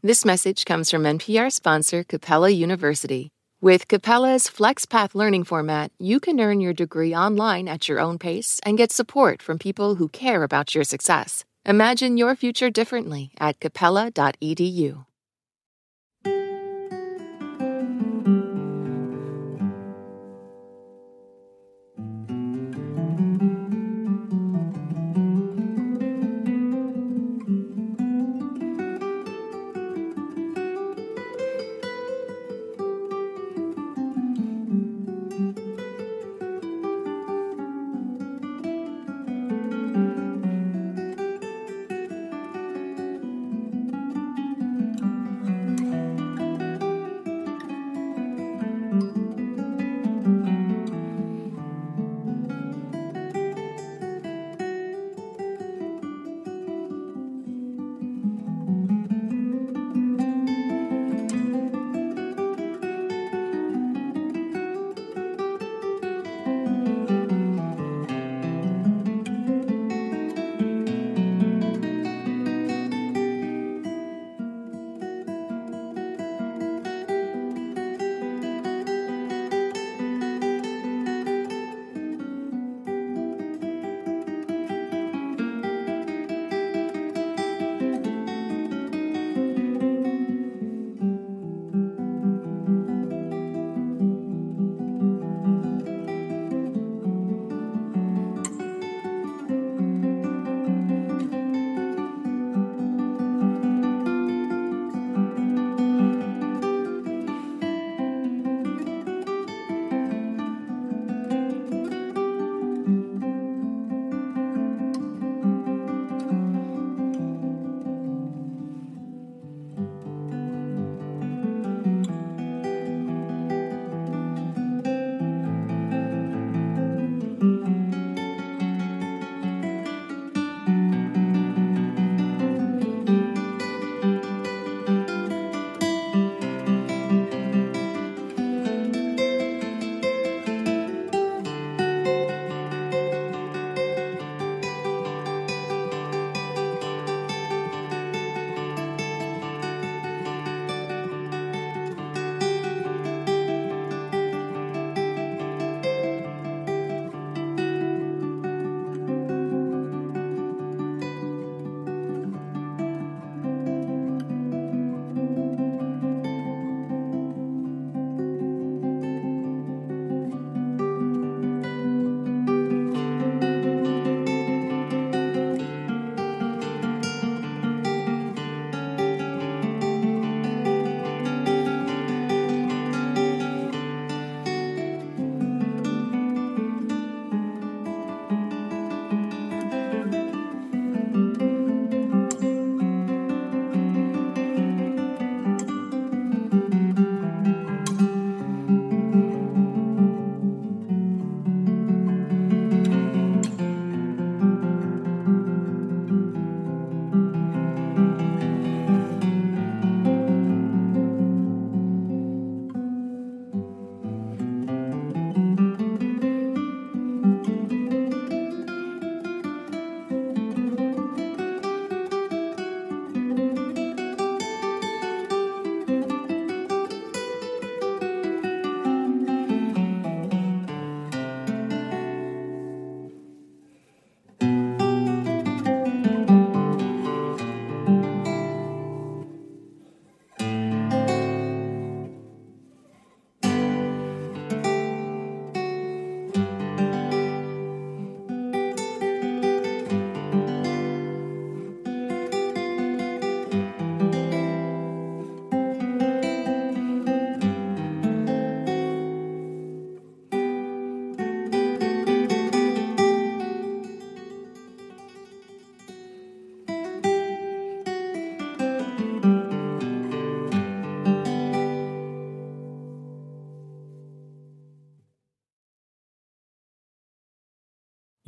This message comes from NPR sponsor Capella University. With Capella's FlexPath learning format, you can earn your degree online at your own pace and get support from people who care about your success. Imagine your future differently at capella.edu.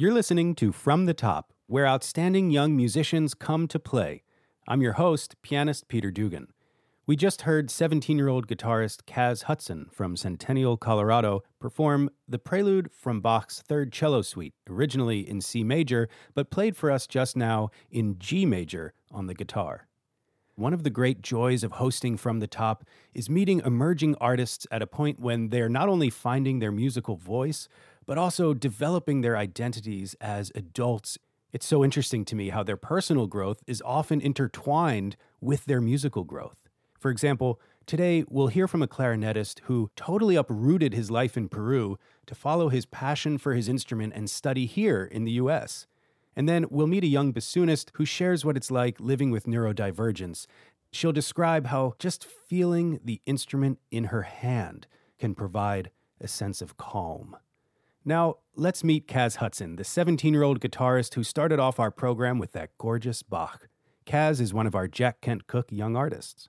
You're listening to From the Top, where outstanding young musicians come to play. I'm your host, pianist Peter Dugan. We just heard 17 year old guitarist Kaz Hudson from Centennial, Colorado, perform the prelude from Bach's Third Cello Suite, originally in C major, but played for us just now in G major on the guitar. one of the great joys of hosting From the Top is meeting emerging artists at a point when they're not only finding their musical voice, but also developing their identities as adults. It's so interesting to me how their personal growth is often intertwined with their musical growth. For example, today we'll hear from a clarinetist who totally uprooted his life in Peru to follow his passion for his instrument and study here in the US. And then we'll meet a young bassoonist who shares what it's like living with neurodivergence. She'll describe how just feeling the instrument in her hand can provide a sense of calm. Now, let's meet Kaz Hudson, the 17 year old guitarist who started off our program with that gorgeous Bach. Kaz is one of our Jack Kent Cooke young artists.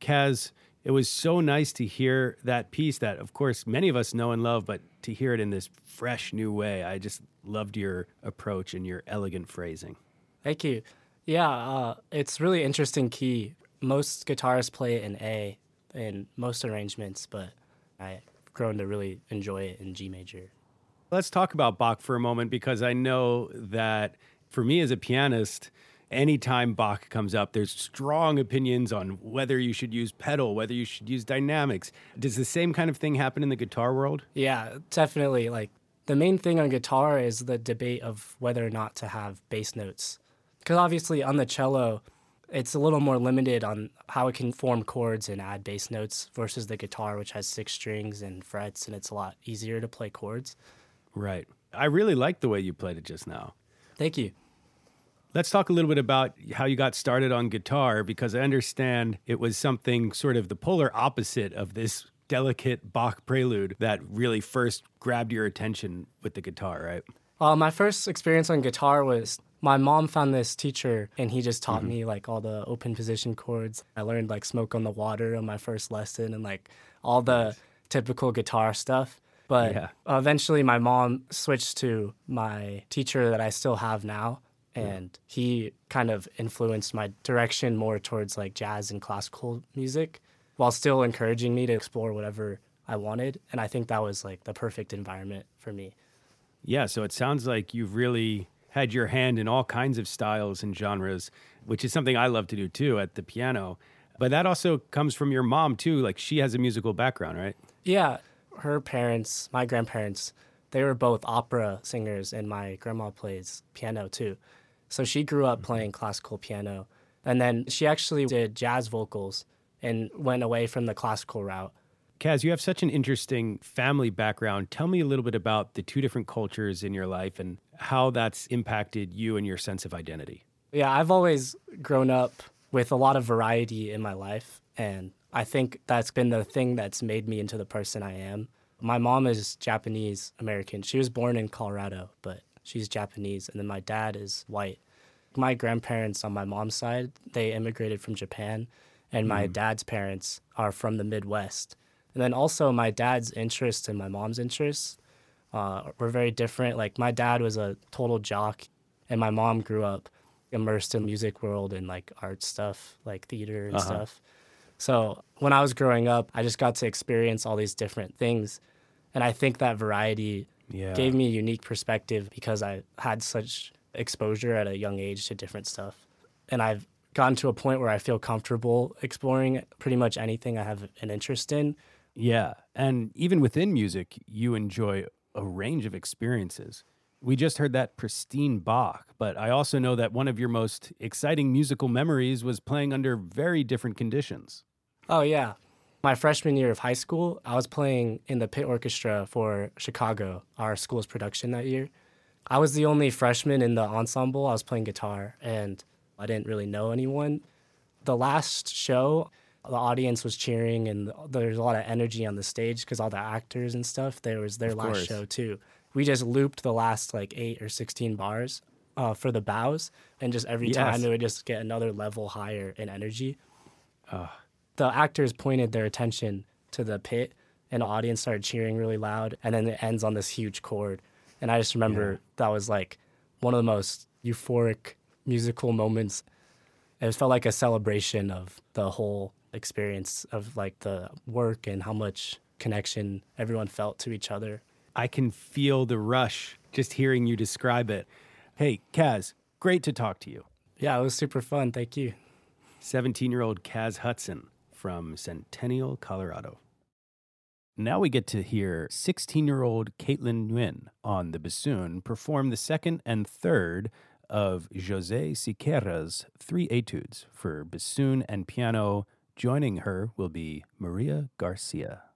Kaz, it was so nice to hear that piece that, of course, many of us know and love, but to hear it in this fresh new way. I just loved your approach and your elegant phrasing. Thank you. Yeah, uh, it's really interesting key. Most guitarists play it in A in most arrangements, but I've grown to really enjoy it in G major. Let's talk about Bach for a moment because I know that for me as a pianist, anytime Bach comes up, there's strong opinions on whether you should use pedal, whether you should use dynamics. Does the same kind of thing happen in the guitar world? Yeah, definitely. Like the main thing on guitar is the debate of whether or not to have bass notes. Because obviously on the cello, it's a little more limited on how it can form chords and add bass notes versus the guitar, which has six strings and frets, and it's a lot easier to play chords. Right. I really like the way you played it just now. Thank you. Let's talk a little bit about how you got started on guitar because I understand it was something sort of the polar opposite of this delicate Bach prelude that really first grabbed your attention with the guitar, right? Well, my first experience on guitar was my mom found this teacher and he just taught mm-hmm. me like all the open position chords. I learned like Smoke on the Water on my first lesson and like all the typical guitar stuff. But yeah. eventually my mom switched to my teacher that I still have now and he kind of influenced my direction more towards like jazz and classical music while still encouraging me to explore whatever I wanted and I think that was like the perfect environment for me. Yeah, so it sounds like you've really had your hand in all kinds of styles and genres, which is something I love to do too at the piano. But that also comes from your mom too, like she has a musical background, right? Yeah, her parents, my grandparents, they were both opera singers and my grandma plays piano too. So she grew up mm-hmm. playing classical piano. And then she actually did jazz vocals and went away from the classical route. Kaz, you have such an interesting family background. Tell me a little bit about the two different cultures in your life and how that's impacted you and your sense of identity. Yeah, I've always grown up with a lot of variety in my life. And I think that's been the thing that's made me into the person I am. My mom is Japanese American. She was born in Colorado, but She's Japanese, and then my dad is white. My grandparents on my mom's side, they immigrated from Japan, and my mm. dad's parents are from the Midwest. And then also my dad's interests and my mom's interests uh, were very different. Like my dad was a total jock, and my mom grew up immersed in music world and like art stuff, like theater and uh-huh. stuff. So when I was growing up, I just got to experience all these different things, and I think that variety yeah. gave me a unique perspective because I had such exposure at a young age to different stuff. And I've gotten to a point where I feel comfortable exploring pretty much anything I have an interest in. Yeah. And even within music, you enjoy a range of experiences. We just heard that pristine Bach, but I also know that one of your most exciting musical memories was playing under very different conditions. Oh, yeah. My freshman year of high school, I was playing in the pit orchestra for Chicago, our school's production that year. I was the only freshman in the ensemble. I was playing guitar and I didn't really know anyone. The last show, the audience was cheering and there's a lot of energy on the stage because all the actors and stuff, there was their of last course. show too. We just looped the last like eight or 16 bars uh, for the bows and just every yes. time it would just get another level higher in energy. Uh the actors pointed their attention to the pit and the audience started cheering really loud and then it ends on this huge chord. And i just remember yeah. that was like one of the most euphoric musical moments. It felt like a celebration of the whole experience of like the work and how much connection everyone felt to each other. I can feel the rush just hearing you describe it. Hey kaz great to talk to you. Yeah it was super fun. Thank you. 17 year old Kaz Hudson from Centennial, Colorado. Now we get to hear 16 year old Caitlin Nguyen on the bassoon perform the second and third of Jose Siqueira's three etudes for bassoon and piano. Joining her will be Maria Garcia.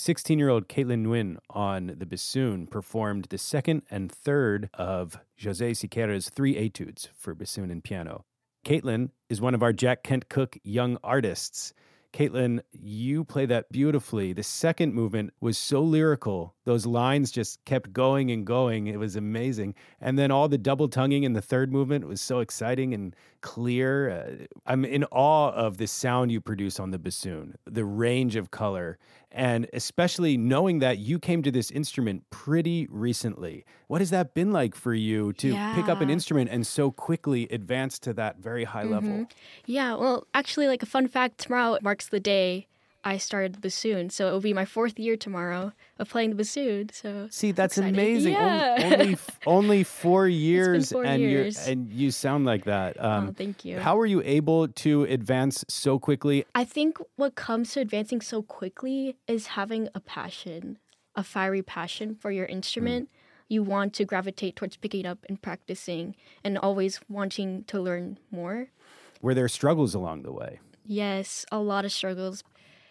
16 year old Caitlin Nguyen on the bassoon performed the second and third of Jose Siqueira's three etudes for bassoon and piano. Caitlin is one of our Jack Kent Cooke young artists. Caitlin, you play that beautifully. The second movement was so lyrical. Those lines just kept going and going. It was amazing. And then all the double tonguing in the third movement was so exciting and clear. Uh, I'm in awe of the sound you produce on the bassoon, the range of color, and especially knowing that you came to this instrument pretty recently. What has that been like for you to yeah. pick up an instrument and so quickly advance to that very high mm-hmm. level? Yeah, well, actually, like a fun fact tomorrow marks the day I started the bassoon, so it will be my fourth year tomorrow of playing the bassoon. So see, that's excited. amazing. Yeah. Only, only, only four years, four and you and you sound like that. Um, oh, thank you. How were you able to advance so quickly? I think what comes to advancing so quickly is having a passion, a fiery passion for your instrument. Mm. You want to gravitate towards picking up and practicing, and always wanting to learn more. Were there struggles along the way? Yes, a lot of struggles.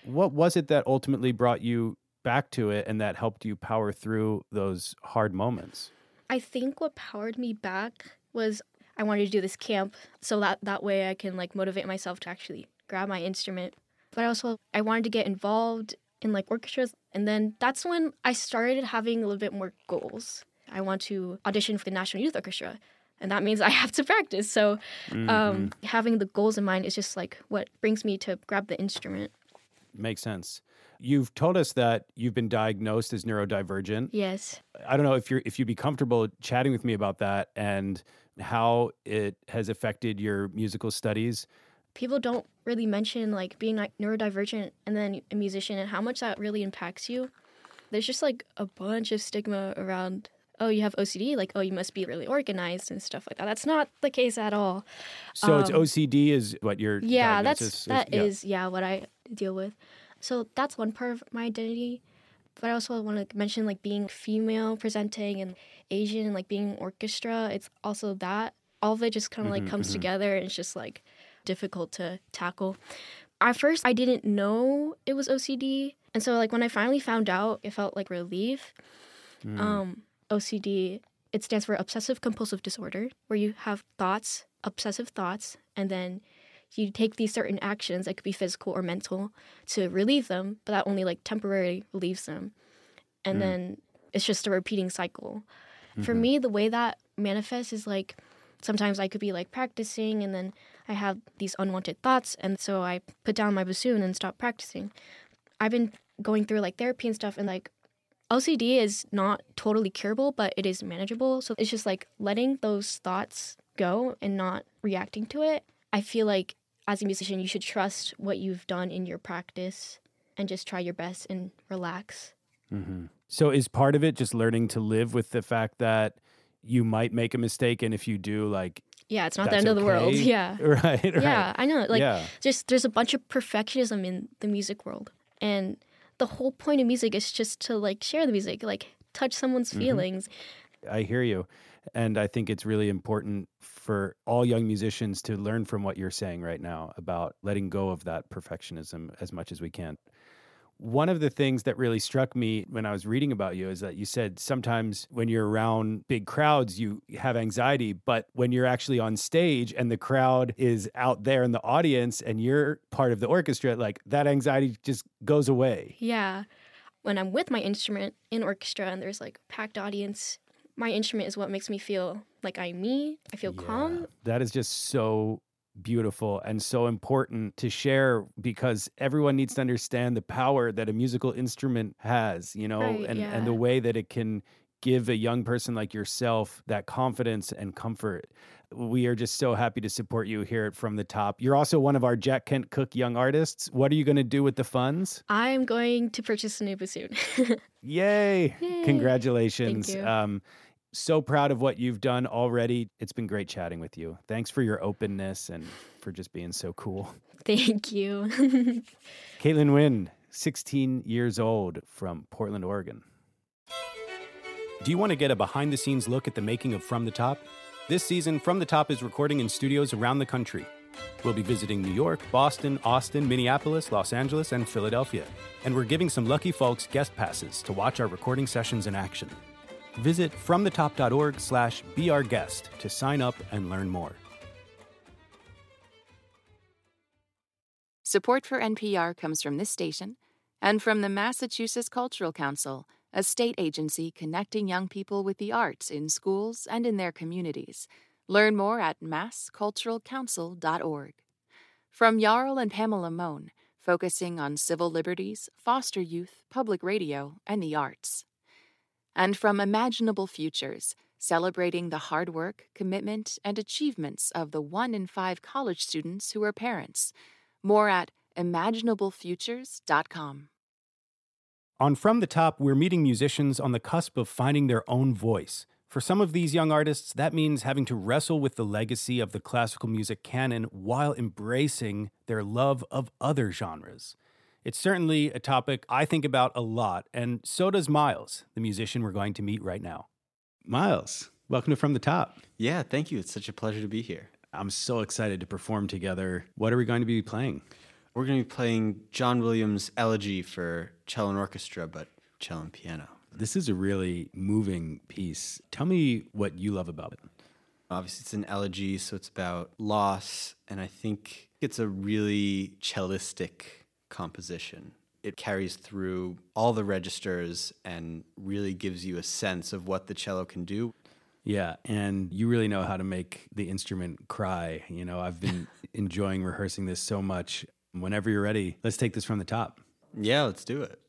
What was it that ultimately brought you back to it and that helped you power through those hard moments? I think what powered me back was I wanted to do this camp so that that way I can like motivate myself to actually grab my instrument. But I also I wanted to get involved in like orchestras and then that's when I started having a little bit more goals. I want to audition for the National Youth Orchestra and that means I have to practice. So um, mm-hmm. having the goals in mind is just like what brings me to grab the instrument. Makes sense. You've told us that you've been diagnosed as neurodivergent. Yes. I don't know if you're if you'd be comfortable chatting with me about that and how it has affected your musical studies. People don't really mention like being like neurodivergent and then a musician and how much that really impacts you. There's just like a bunch of stigma around oh, you have OCD, like, oh, you must be really organized and stuff like that. That's not the case at all. So um, it's OCD is what your yeah, that's is, that yeah. Is, yeah what I deal with. So that's one part of my identity. But I also want to mention like being female presenting and Asian and like being orchestra. It's also that all of it just kind of like mm-hmm, comes mm-hmm. together and it's just like difficult to tackle. At first, I didn't know it was OCD, and so like when I finally found out, it felt like relief. Mm. Um, OCD, it stands for obsessive compulsive disorder, where you have thoughts, obsessive thoughts, and then you take these certain actions that could be physical or mental to relieve them, but that only like temporarily relieves them. And mm. then it's just a repeating cycle. Mm-hmm. For me, the way that manifests is like sometimes I could be like practicing and then I have these unwanted thoughts and so I put down my bassoon and stop practicing. I've been going through like therapy and stuff and like OCD is not totally curable, but it is manageable. So it's just like letting those thoughts go and not reacting to it. I feel like as a musician, you should trust what you've done in your practice and just try your best and relax. Mm-hmm. So is part of it just learning to live with the fact that you might make a mistake, and if you do, like yeah, it's not the end okay. of the world. Yeah. Right. right. Yeah, I know. Like, yeah. just there's a bunch of perfectionism in the music world, and the whole point of music is just to like share the music, like touch someone's mm-hmm. feelings. I hear you. And I think it's really important for all young musicians to learn from what you're saying right now about letting go of that perfectionism as much as we can. One of the things that really struck me when I was reading about you is that you said sometimes when you're around big crowds, you have anxiety, but when you're actually on stage and the crowd is out there in the audience and you're part of the orchestra, like that anxiety just goes away. Yeah. When I'm with my instrument in orchestra and there's like packed audience, my instrument is what makes me feel like I'm me. I feel yeah, calm. That is just so beautiful and so important to share because everyone needs to understand the power that a musical instrument has, you know, right, and, yeah. and the way that it can give a young person like yourself that confidence and comfort. We are just so happy to support you here at From the Top. You're also one of our Jack Kent Cooke Young Artists. What are you going to do with the funds? I'm going to purchase a new bassoon. Yay. Yay! Congratulations. Um, so proud of what you've done already. It's been great chatting with you. Thanks for your openness and for just being so cool. Thank you. Caitlin Nguyen, 16 years old from Portland, Oregon. Do you want to get a behind the scenes look at the making of From the Top? This season, From the Top is recording in studios around the country. We'll be visiting New York, Boston, Austin, Minneapolis, Los Angeles, and Philadelphia. And we're giving some lucky folks guest passes to watch our recording sessions in action. Visit fromthetop.org slash be our guest to sign up and learn more. Support for NPR comes from this station and from the Massachusetts Cultural Council, a state agency connecting young people with the arts in schools and in their communities. Learn more at massculturalcouncil.org. From Jarl and Pamela Mohn, focusing on civil liberties, foster youth, public radio, and the arts. And from Imaginable Futures, celebrating the hard work, commitment, and achievements of the one in five college students who are parents. More at imaginablefutures.com. On From the Top, we're meeting musicians on the cusp of finding their own voice. For some of these young artists, that means having to wrestle with the legacy of the classical music canon while embracing their love of other genres. It's certainly a topic I think about a lot, and so does Miles, the musician we're going to meet right now. Miles, welcome to From the Top. Yeah, thank you. It's such a pleasure to be here. I'm so excited to perform together. What are we going to be playing? We're going to be playing John Williams' Elegy for cello and orchestra, but cello and piano. This is a really moving piece. Tell me what you love about it. Obviously, it's an elegy, so it's about loss, and I think it's a really cellistic composition. It carries through all the registers and really gives you a sense of what the cello can do. Yeah, and you really know how to make the instrument cry. You know, I've been enjoying rehearsing this so much. Whenever you're ready, let's take this from the top. Yeah, let's do it.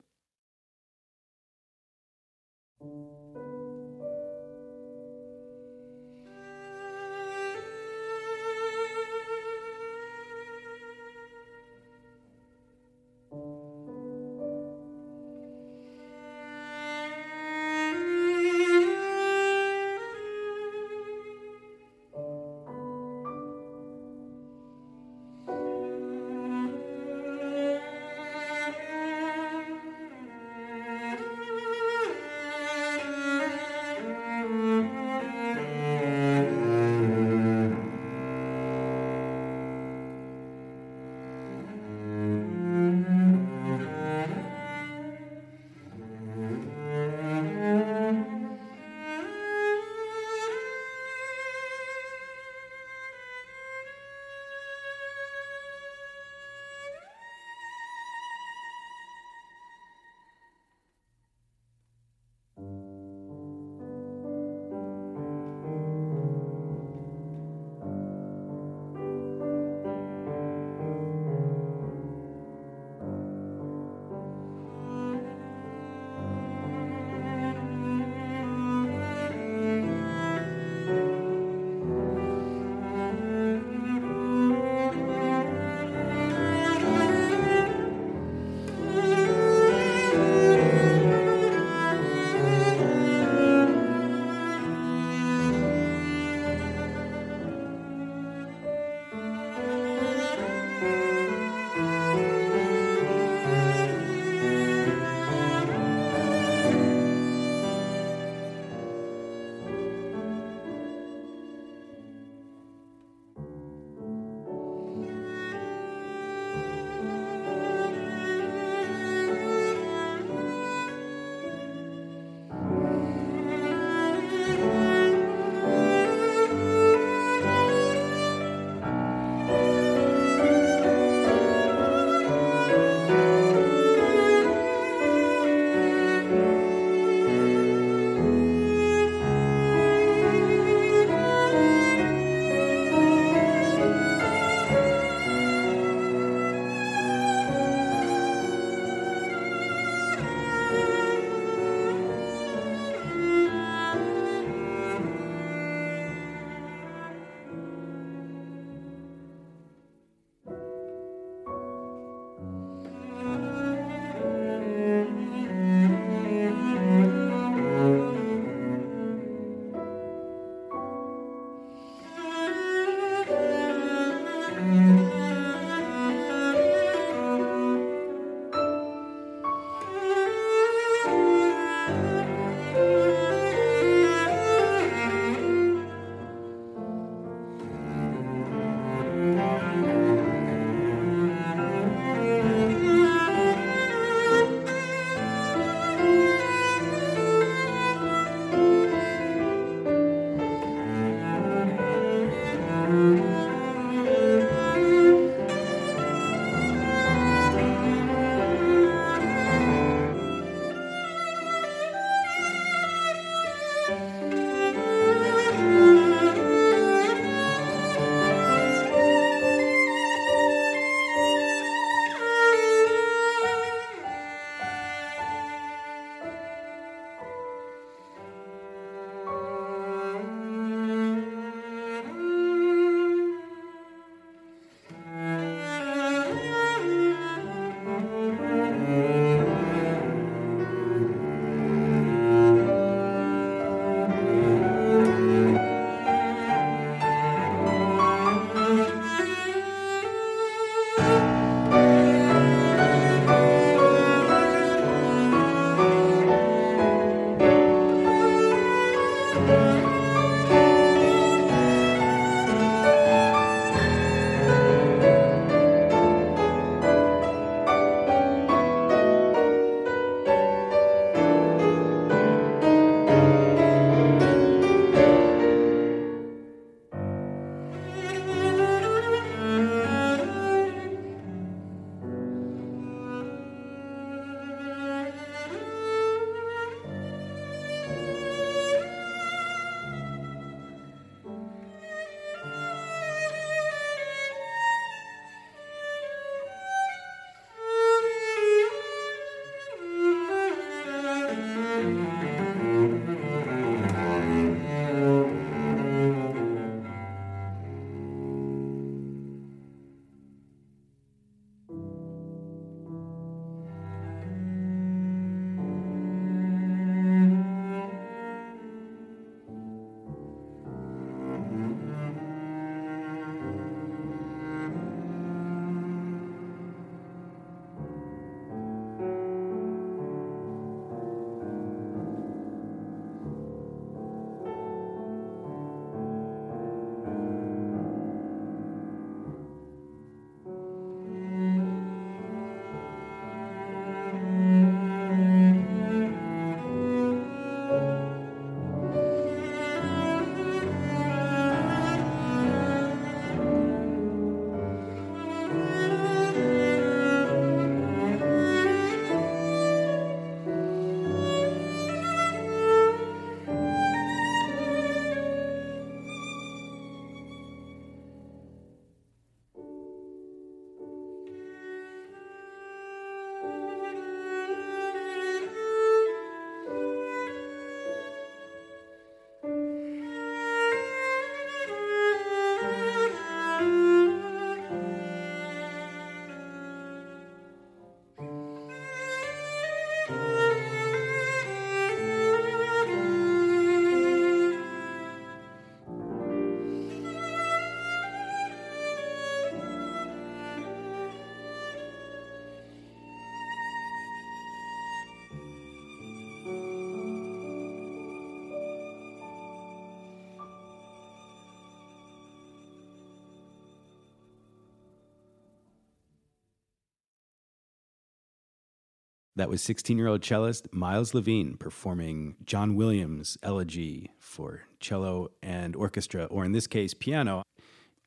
That was 16 year old cellist Miles Levine performing John Williams' Elegy for cello and orchestra, or in this case, piano.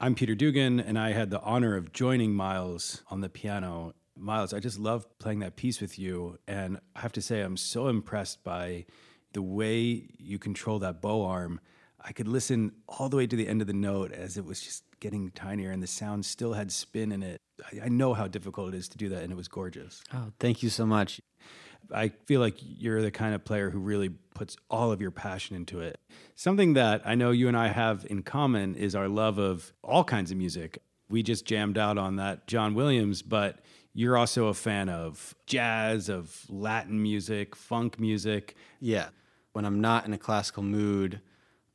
I'm Peter Dugan, and I had the honor of joining Miles on the piano. Miles, I just love playing that piece with you. And I have to say, I'm so impressed by the way you control that bow arm. I could listen all the way to the end of the note as it was just getting tinier and the sound still had spin in it. I, know how difficult it is to do that, and it was gorgeous. Oh, thank you so much. I feel like you're the kind of player who really puts all of your passion into it. Something that I know you and I have in common is our love of all kinds of music. We just jammed out on that John Williams, but you're also a fan of jazz, of Latin music, funk music. Yeah. When I'm not in a classical mood,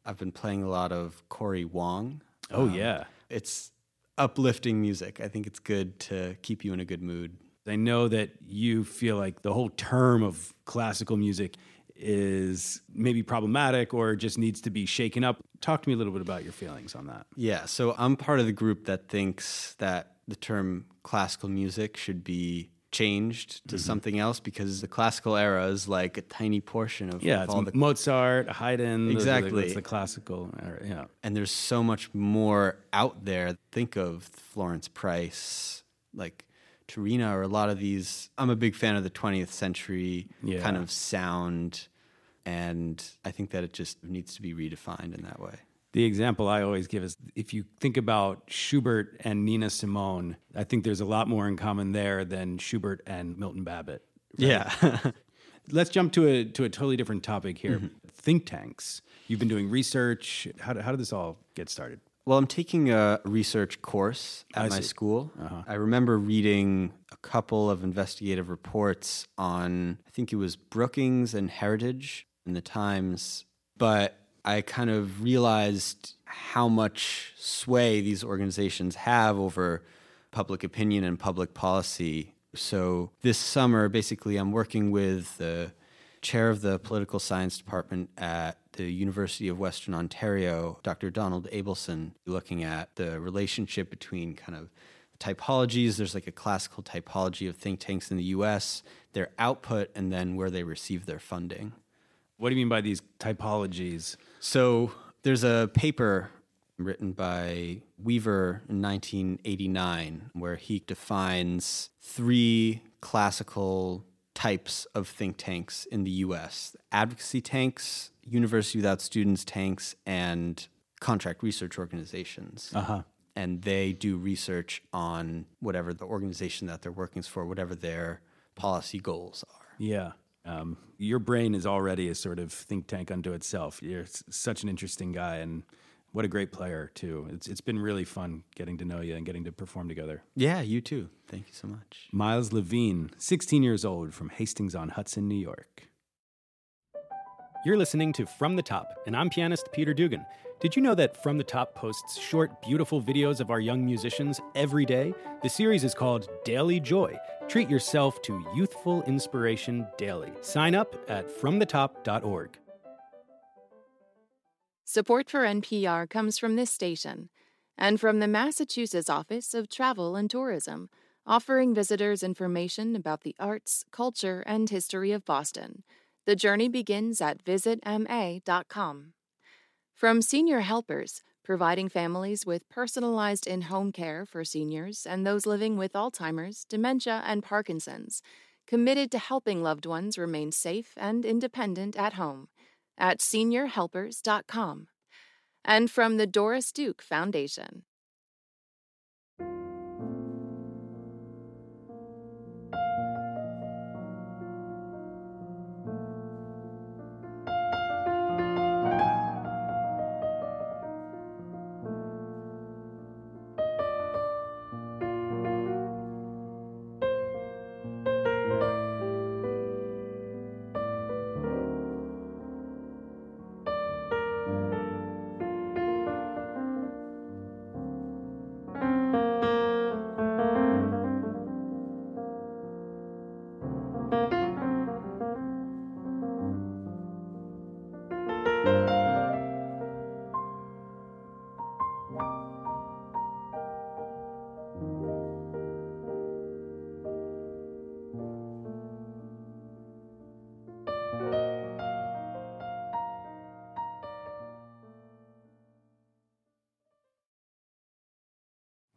I've been playing a lot of Cory Wong. Oh, um, yeah. It's uplifting music. I think it's good to keep you in a good mood. I know that you feel like the whole term of classical music is maybe problematic or just needs to be shaken up. Talk to me a little bit about your feelings on that. Yeah, so I'm part of the group that thinks that the term classical music should be changed to mm-hmm. something else because the classical era is like a tiny portion of yeah, of all the Mozart, Haydn, exactly. It's the classical era. Yeah, and there's so much more out there. Think of Florence Price, like Turina, or a lot of these. I'm a big fan of the 20th century yeah. kind of sound, and I think that it just needs to be redefined in that way the example I always give is if you think about Schubert and Nina Simone, I think there's a lot more in common there than Schubert and Milton Babbitt. Right? Yeah. Let's jump to a to a totally different topic here. Mm-hmm. Think tanks. You've been doing research. How did, how did this all get started? Well, I'm taking a research course at I my see. school. Uh-huh. I remember reading a couple of investigative reports on, I think it was Brookings and Heritage in the Times, but I kind of realized how much sway these organizations have over public opinion and public policy. So this summer, basically, I'm working with the chair of the political science department at the University of Western Ontario, Dr. Donald Abelson, looking at the relationship between kind of typologies. There's like a classical typology of think tanks in the US, their output, and then where they receive their funding. What do you mean by these typologies? So there's a paper written by Weaver in 1989 where he defines three classical types of think tanks in the US advocacy tanks, University Without Students tanks, and contract research organizations. Uh-huh. And they do research on whatever the organization that they're working for, whatever their policy goals are. Yeah. Um, your brain is already a sort of think tank unto itself. You're such an interesting guy, and what a great player too. It's it's been really fun getting to know you and getting to perform together. Yeah, you too. Thank you so much. Miles Levine, 16 years old, from Hastings on Hudson, New York. You're listening to From the Top, and I'm pianist Peter Dugan. Did you know that From the Top posts short, beautiful videos of our young musicians every day? The series is called Daily Joy. Treat yourself to youthful inspiration daily. Sign up at fromthetop.org. Support for NPR comes from this station and from the Massachusetts Office of Travel and Tourism, offering visitors information about the arts, culture, and history of Boston. The journey begins at visitma.com. From Senior Helpers, providing families with personalized in home care for seniors and those living with Alzheimer's, dementia, and Parkinson's, committed to helping loved ones remain safe and independent at home at seniorhelpers.com. And from the Doris Duke Foundation.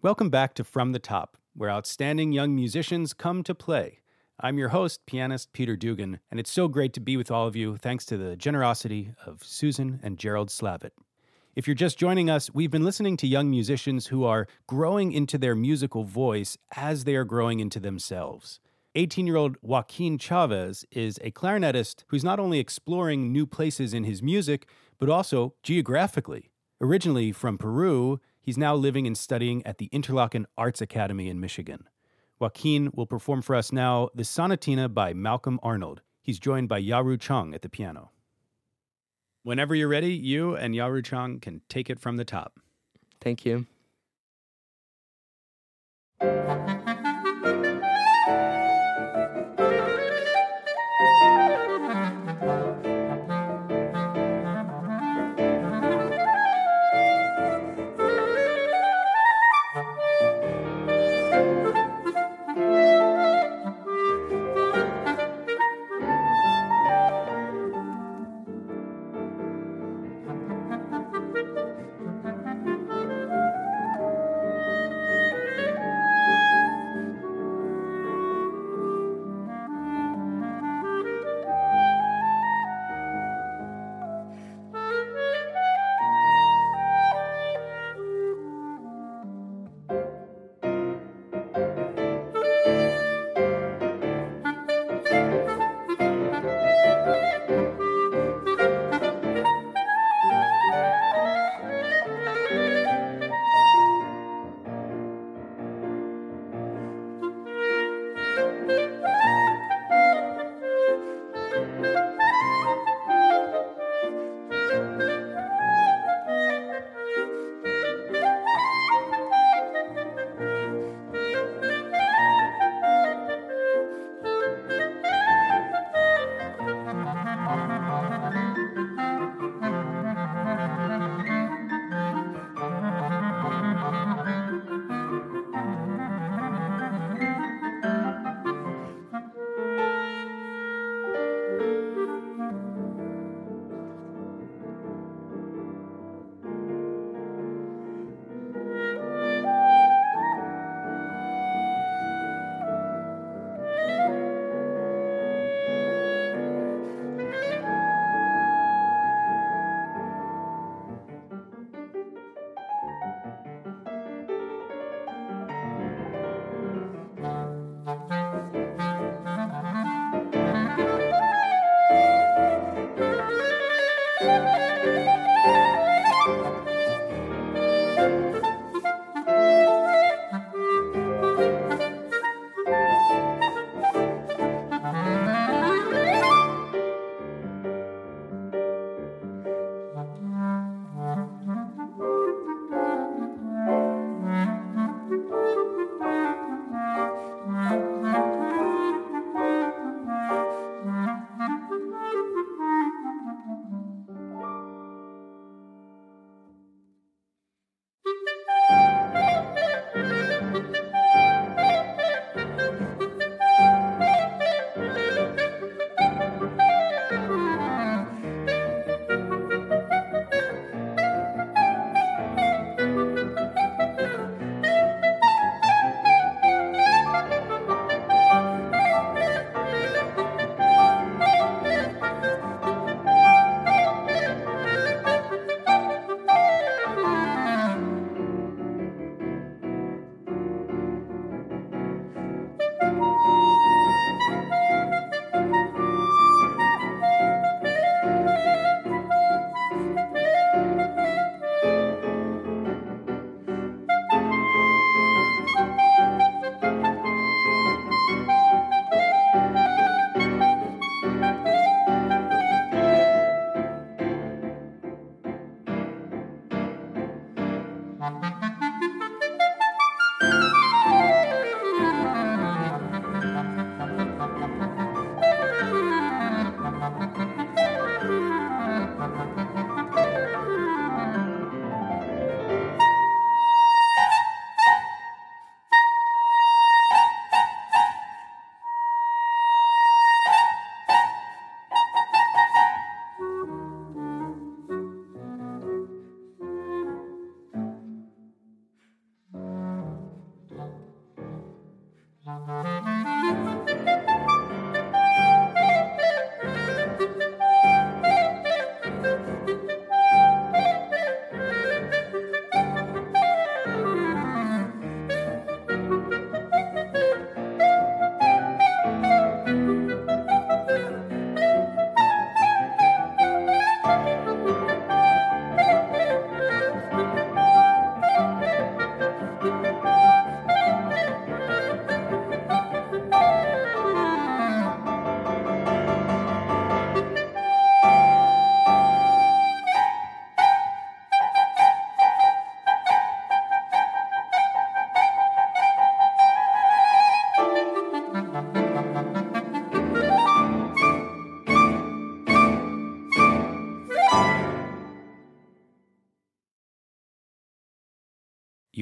Welcome back to From the Top, where outstanding young musicians come to play. I'm your host, pianist Peter Dugan, and it's so great to be with all of you thanks to the generosity of Susan and Gerald Slavitt. If you're just joining us, we've been listening to young musicians who are growing into their musical voice as they are growing into themselves. 18 year old Joaquin Chavez is a clarinetist who's not only exploring new places in his music, but also geographically. Originally from Peru, he's now living and studying at the Interlochen Arts Academy in Michigan. Joaquin will perform for us now the Sonatina by Malcolm Arnold. He's joined by Yaru Chong at the piano. Whenever you're ready, you and Yaru Chong can take it from the top. Thank you.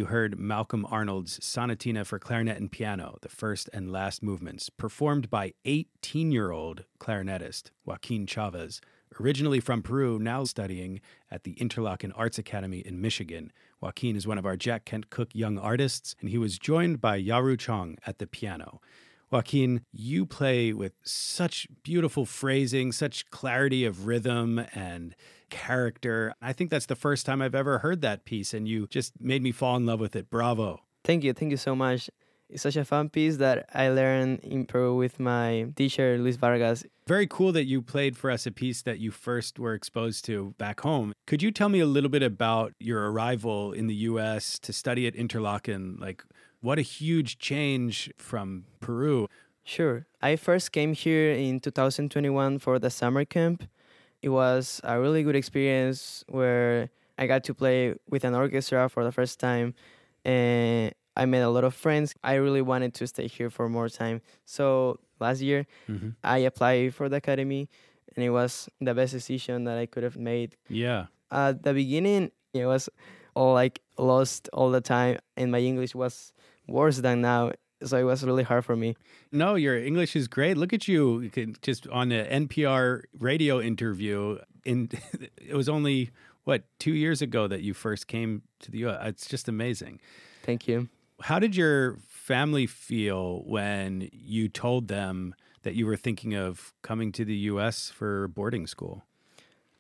Heard Malcolm Arnold's Sonatina for Clarinet and Piano, the first and last movements, performed by 18 year old clarinetist Joaquin Chavez, originally from Peru, now studying at the Interlochen Arts Academy in Michigan. Joaquin is one of our Jack Kent Cooke young artists, and he was joined by Yaru Chong at the piano. Joaquin, you play with such beautiful phrasing, such clarity of rhythm and character. I think that's the first time I've ever heard that piece, and you just made me fall in love with it. Bravo. Thank you. Thank you so much. It's such a fun piece that I learned in Peru with my teacher, Luis Vargas. Very cool that you played for us a piece that you first were exposed to back home. Could you tell me a little bit about your arrival in the US to study at Interlochen? Like, what a huge change from Peru. Sure. I first came here in 2021 for the summer camp. It was a really good experience where I got to play with an orchestra for the first time and I made a lot of friends. I really wanted to stay here for more time. So last year, mm-hmm. I applied for the academy and it was the best decision that I could have made. Yeah. At the beginning, it was like lost all the time and my English was worse than now. So it was really hard for me. No, your English is great. Look at you, you just on the NPR radio interview. In it was only what two years ago that you first came to the U.S. It's just amazing. Thank you. How did your family feel when you told them that you were thinking of coming to the U.S. for boarding school?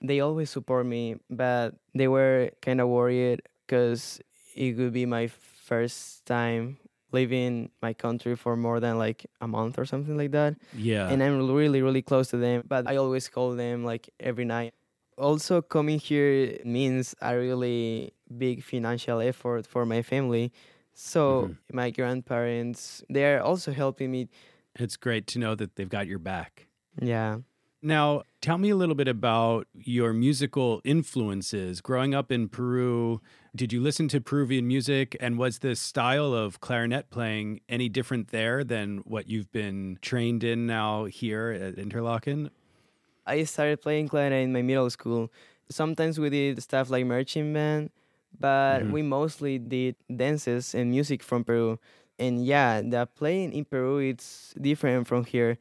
They always support me, but they were kind of worried because it would be my first time leaving my country for more than like a month or something like that. Yeah. And I'm really, really close to them, but I always call them like every night. Also, coming here means a really big financial effort for my family. So, mm-hmm. my grandparents, they're also helping me. It's great to know that they've got your back. Yeah. Now, tell me a little bit about your musical influences. Growing up in Peru, did you listen to Peruvian music? And was the style of clarinet playing any different there than what you've been trained in now here at Interlochen? I started playing clarinet in my middle school. Sometimes we did stuff like marching band, but mm-hmm. we mostly did dances and music from Peru. And yeah, the playing in Peru it's different from here.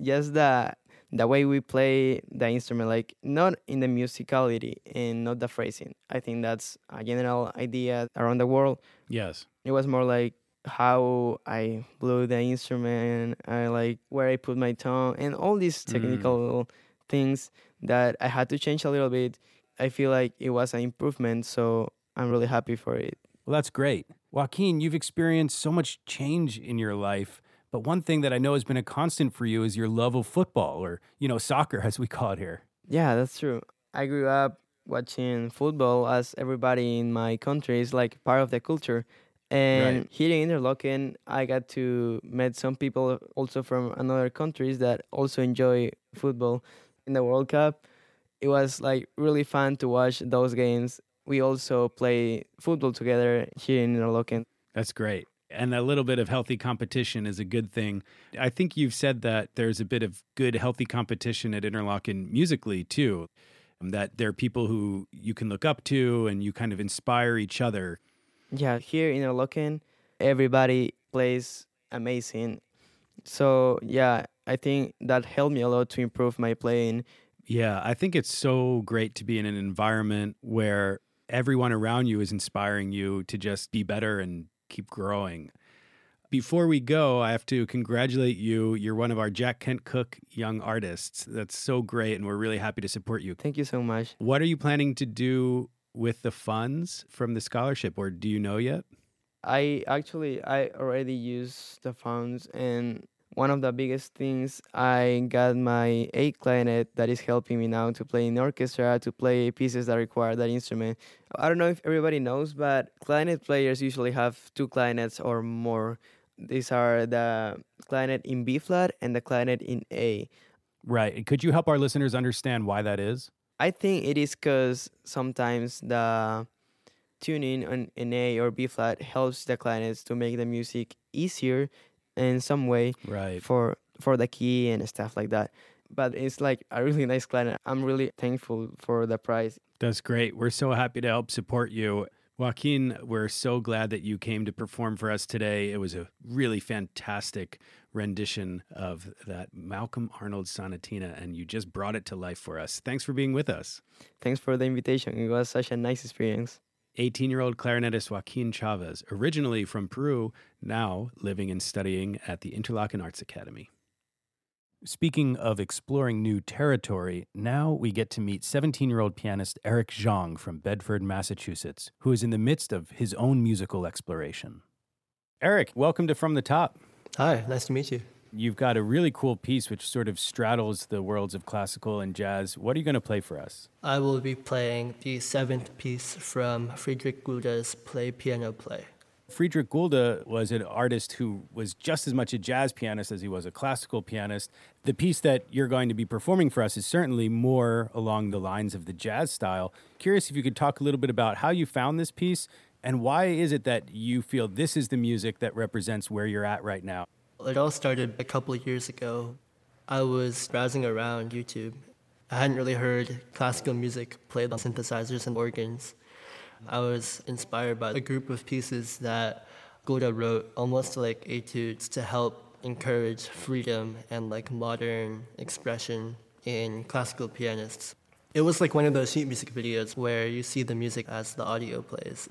Just the the way we play the instrument, like not in the musicality and not the phrasing. I think that's a general idea around the world. Yes. It was more like how I blew the instrument, I like where I put my tongue, and all these mm. technical mm. things that I had to change a little bit. I feel like it was an improvement, so I'm really happy for it. Well, that's great. Joaquin, you've experienced so much change in your life. But one thing that I know has been a constant for you is your love of football or, you know, soccer as we call it here. Yeah, that's true. I grew up watching football as everybody in my country is like part of the culture. And right. here in Interlochen, I got to meet some people also from another countries that also enjoy football. In the World Cup, it was like really fun to watch those games. We also play football together here in Interlochen. That's great and a little bit of healthy competition is a good thing. I think you've said that there's a bit of good, healthy competition at Interlochen musically too. That there are people who you can look up to and you kind of inspire each other. Yeah, here in Interlochen, everybody plays amazing. So, yeah, I think that helped me a lot to improve my playing. Yeah, I think it's so great to be in an environment where everyone around you is inspiring you to just be better and keep growing. Before we go, I have to congratulate you. You're one of our Jack Kent Cooke young artists. That's so great, and we're really happy to support you. Thank you so much. What are you planning to do with the funds from the scholarship, or do you know yet? I actually I already used the funds and one of the biggest things I got my A clarinet that is helping me now to play in orchestra, to play pieces that require that instrument. I don't know if everybody knows, but clarinet players usually have two clarinets or more. These are the clarinet in B flat and the clarinet in A. Right. Could you help our listeners understand why that is? I think it is because sometimes the tuning on an A or B flat helps the clarinets to make the music easier in some way right. for for the key and stuff like that. But it's like a really nice client. I'm really thankful for the prize. That's great. We're so happy to help support you. Joaquin, we're so glad that you came to perform for us today. It was a really fantastic rendition of that Malcolm Arnold sonatina, and you just brought it to life for us. Thanks for being with us. Thanks for the invitation. It was such a nice experience. 18 year old clarinetist Joaquin Chavez, originally from Peru, now living and studying at the Interlochen Arts Academy. Speaking of exploring new territory, now we get to meet 17 year old pianist Eric Zhang from Bedford, Massachusetts, who is in the midst of his own musical exploration. Eric, welcome to From the Top. Hi, nice to meet you. You've got a really cool piece which sort of straddles the worlds of classical and jazz. What are you going to play for us? I will be playing the seventh piece from Friedrich Gulda's Play Piano Play. Friedrich Gulda was an artist who was just as much a jazz pianist as he was a classical pianist. The piece that you're going to be performing for us is certainly more along the lines of the jazz style. Curious if you could talk a little bit about how you found this piece and why is it that you feel this is the music that represents where you're at right now? It all started a couple of years ago. I was browsing around YouTube. I hadn't really heard classical music played on synthesizers and organs. I was inspired by a group of pieces that Gulda wrote, almost like etudes, to help encourage freedom and like modern expression in classical pianists. It was like one of those sheet music videos where you see the music as the audio plays.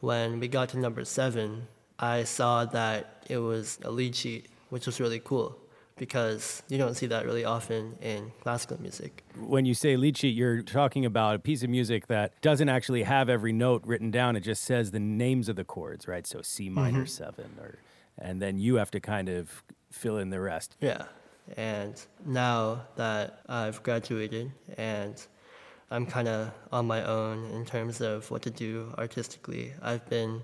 When we got to number seven, I saw that it was a lead sheet, which was really cool because you don't see that really often in classical music. When you say lead sheet, you're talking about a piece of music that doesn't actually have every note written down. It just says the names of the chords, right? So C minor mm-hmm. seven, or and then you have to kind of fill in the rest. Yeah, and now that I've graduated and I'm kind of on my own in terms of what to do artistically, I've been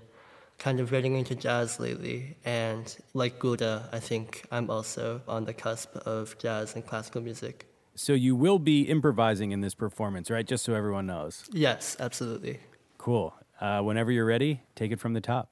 kind of getting into jazz lately, and like Gulda, I think I'm also on the cusp of jazz and classical music. So you will be improvising in this performance, right? Just so everyone knows. Yes, absolutely. Cool. Uh, whenever you're ready, take it from the top.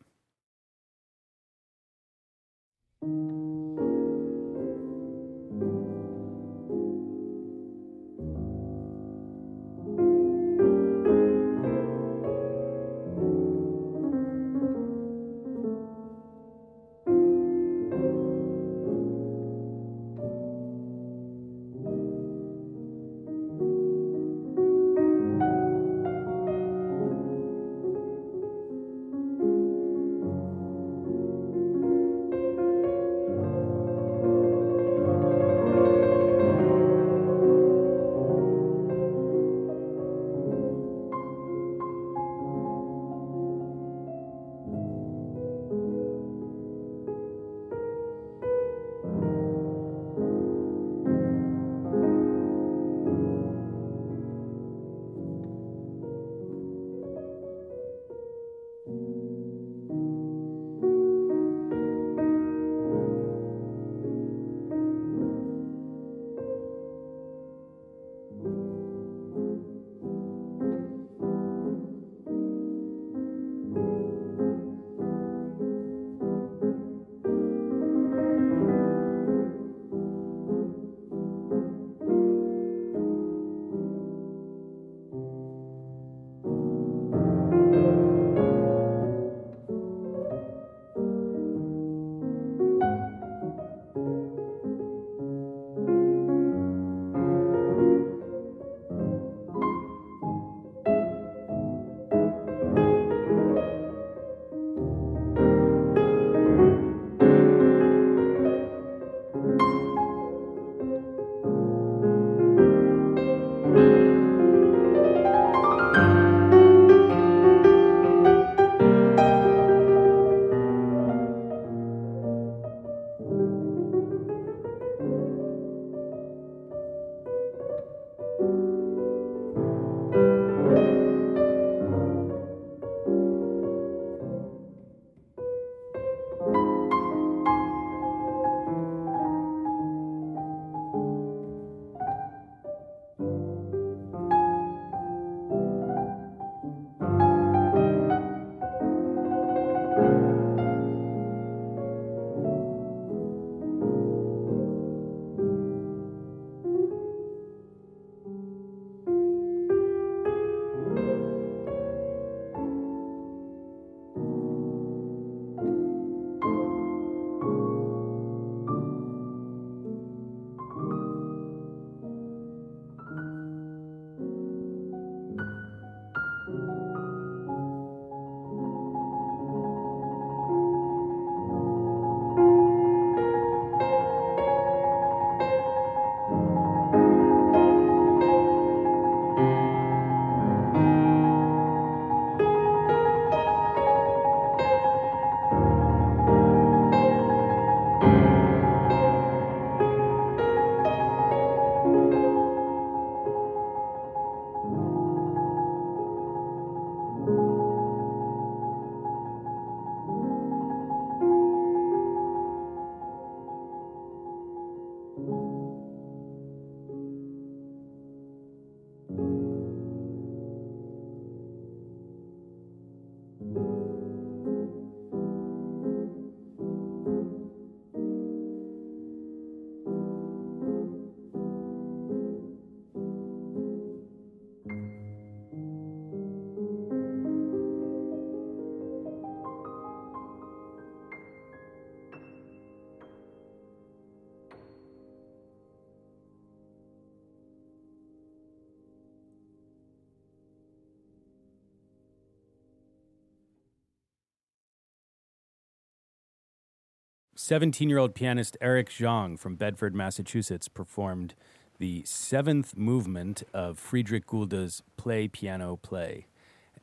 17 year old pianist Eric Zhang from Bedford, Massachusetts performed the seventh movement of Friedrich Gulda's Play Piano Play.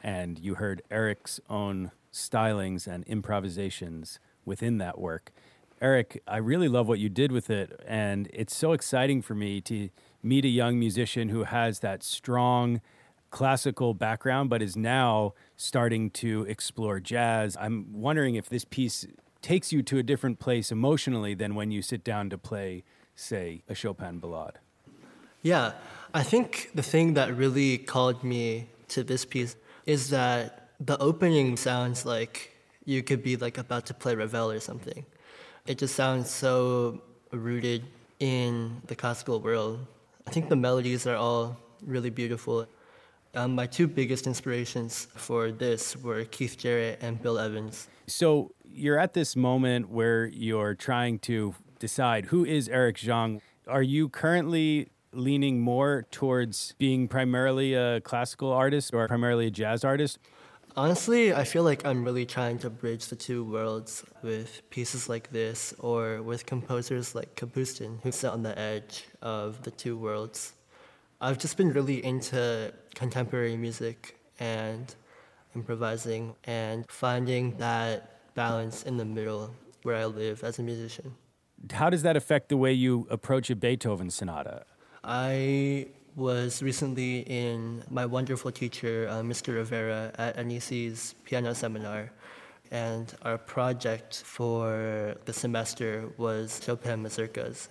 And you heard Eric's own stylings and improvisations within that work. Eric, I really love what you did with it. And it's so exciting for me to meet a young musician who has that strong classical background, but is now starting to explore jazz. I'm wondering if this piece takes you to a different place emotionally than when you sit down to play, say, a Chopin ballade. Yeah, I think the thing that really called me to this piece is that the opening sounds like you could be like about to play Ravel or something. It just sounds so rooted in the classical world. I think the melodies are all really beautiful. Um, my two biggest inspirations for this were Keith Jarrett and Bill Evans. So you're at this moment where you're trying to decide who is Eric Zhang. Are you currently leaning more towards being primarily a classical artist or primarily a jazz artist? Honestly, I feel like I'm really trying to bridge the two worlds with pieces like this or with composers like Kapustin, who sit on the edge of the two worlds. I've just been really into contemporary music and improvising and finding that balance in the middle where I live as a musician. How does that affect the way you approach a Beethoven sonata? I was recently in my wonderful teacher, uh, Mr. Rivera, at NEC's piano seminar. And our project for the semester was Chopin mazurkas.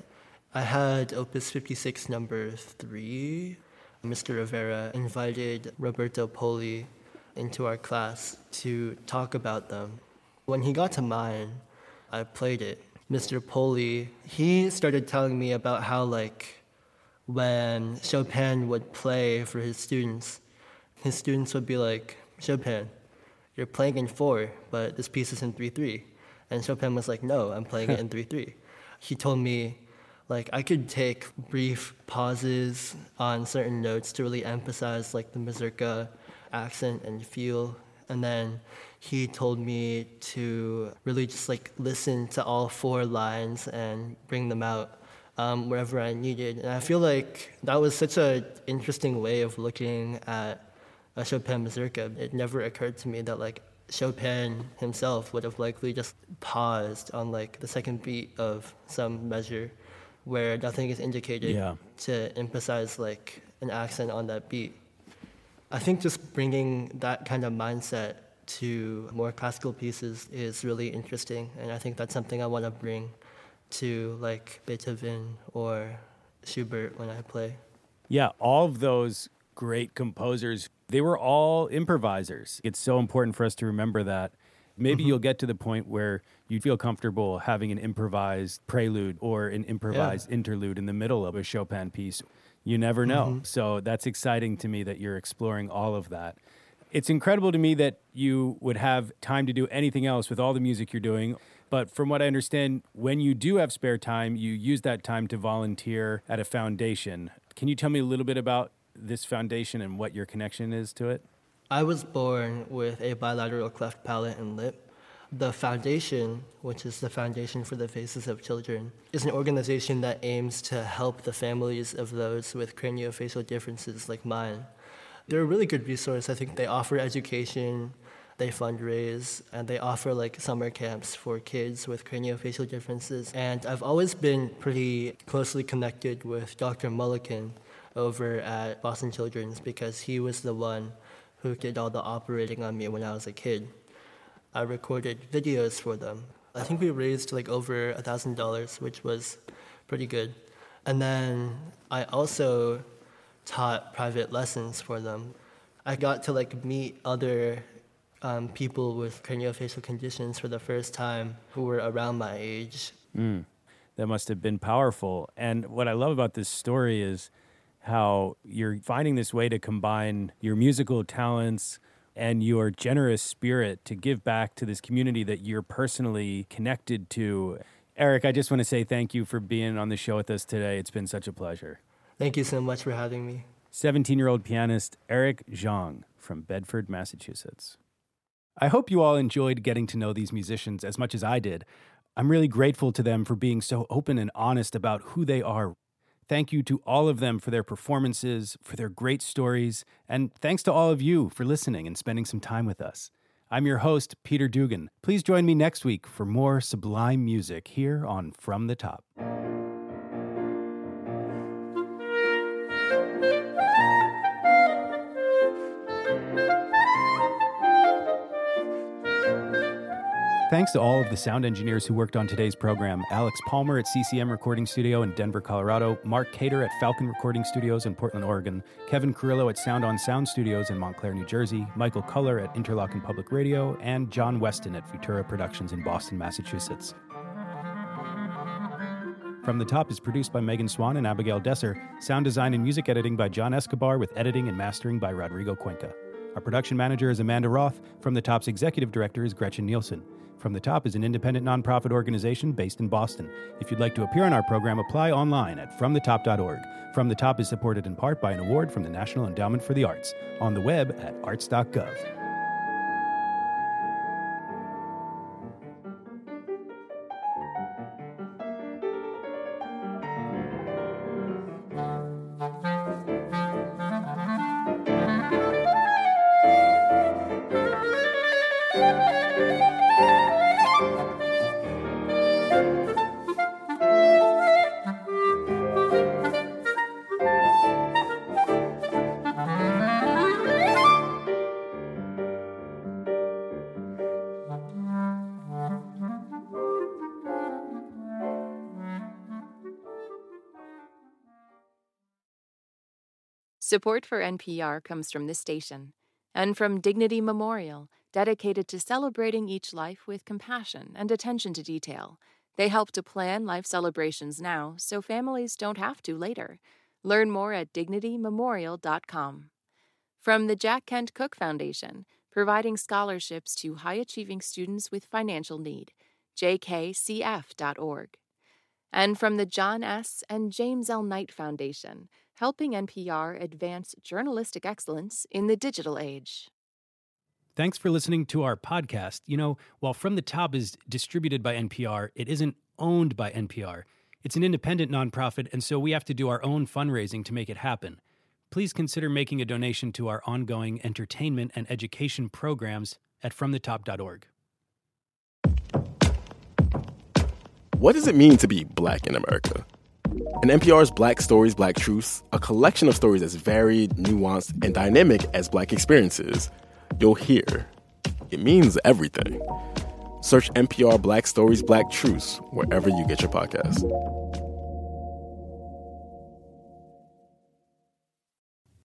I had Opus 56 number three. Mr. Rivera invited Roberto Poli into our class to talk about them. When he got to mine, I played it. Mr. Poli, he started telling me about how, like, when Chopin would play for his students, his students would be like, Chopin, you're playing in four, but this piece is in 3 3. And Chopin was like, no, I'm playing it in 3 3. He told me like I could take brief pauses on certain notes to really emphasize like the mazurka accent and feel and then he told me to really just like listen to all four lines and bring them out um, wherever I needed. And I feel like that was such an interesting way of looking at a Chopin mazurka. It never occurred to me that like Chopin himself would have likely just paused on like the second beat of some measure where nothing is indicated Yeah. to emphasize like an accent on that beat. I think just bringing that kind of mindset to more classical pieces is really interesting, and I think that's something I want to bring to like Beethoven or Schubert when I play. Yeah, all of those great composers, they were all improvisers. It's so important for us to remember that. Maybe mm-hmm. you'll get to the point where you feel comfortable having an improvised prelude or an improvised interlude in the middle of a Chopin piece. You never know. Mm-hmm. So that's exciting to me that you're exploring all of that. It's incredible to me that you would have time to do anything else with all the music you're doing. But from what I understand, when you do have spare time, you use that time to volunteer at a foundation. Can you tell me a little bit about this foundation and what your connection is to it? I was born with a bilateral cleft palate and lip. The foundation, which is the Foundation for the Faces of Children, is an organization that aims to help the families of those with craniofacial differences like mine. They're a really good resource. I think they offer education, they fundraise, and they offer like summer camps for kids with craniofacial differences. And I've always been pretty closely connected with Dr. Mulliken over at Boston Children's because he was the one who did all the operating on me when I was a kid. I recorded videos for them. I think we raised like over a thousand dollars, which was pretty good. And then I also taught private lessons for them. I got to like meet other um, people with craniofacial conditions for the first time who were around my age. that must have been powerful. And what I love about this story is how you're finding this way to combine your musical talents and your generous spirit to give back to this community that you're personally connected to. Eric, I just want to say thank you for being on the show with us today. It's been such a pleasure. Thank you so much for having me. 17 year old pianist Eric Zhang from Bedford, Massachusetts. I hope you all enjoyed getting to know these musicians as much as I did. I'm really grateful to them for being so open and honest about who they are. Thank you to all of them for their performances, for their great stories, and thanks to all of you for listening and spending some time with us. I'm your host, Peter Dugan. Please join me next week for more sublime music here on From the Top. Thanks to all of the sound engineers who worked on today's program Alex Palmer at CCM Recording Studio in Denver, Colorado, Mark Cater at Falcon Recording Studios in Portland, Oregon, Kevin Carrillo at Sound on Sound Studios in Montclair, New Jersey, Michael Culler at Interlochen Public Radio, and John Weston at Futura Productions in Boston, Massachusetts. From the Top is produced by Megan Swan and Abigail Desser, sound design and music editing by John Escobar, with editing and mastering by Rodrigo Cuenca. Our production manager is Amanda Roth. From the Top's executive director is Gretchen Nielsen. From the Top is an independent nonprofit organization based in Boston. If you'd like to appear on our program, apply online at fromthetop.org. From the Top is supported in part by an award from the National Endowment for the Arts on the web at arts.gov. Support for NPR comes from this station and from Dignity Memorial, dedicated to celebrating each life with compassion and attention to detail. They help to plan life celebrations now so families don't have to later. Learn more at dignitymemorial.com. From the Jack Kent Cooke Foundation, providing scholarships to high achieving students with financial need, jkcf.org. And from the John S. and James L. Knight Foundation, helping NPR advance journalistic excellence in the digital age. Thanks for listening to our podcast. You know, while From the Top is distributed by NPR, it isn't owned by NPR. It's an independent nonprofit, and so we have to do our own fundraising to make it happen. Please consider making a donation to our ongoing entertainment and education programs at fromthetop.org. What does it mean to be black in America? In NPR's Black Stories, Black Truths, a collection of stories as varied, nuanced, and dynamic as Black experiences, you'll hear it means everything. Search NPR Black Stories, Black Truths wherever you get your podcasts.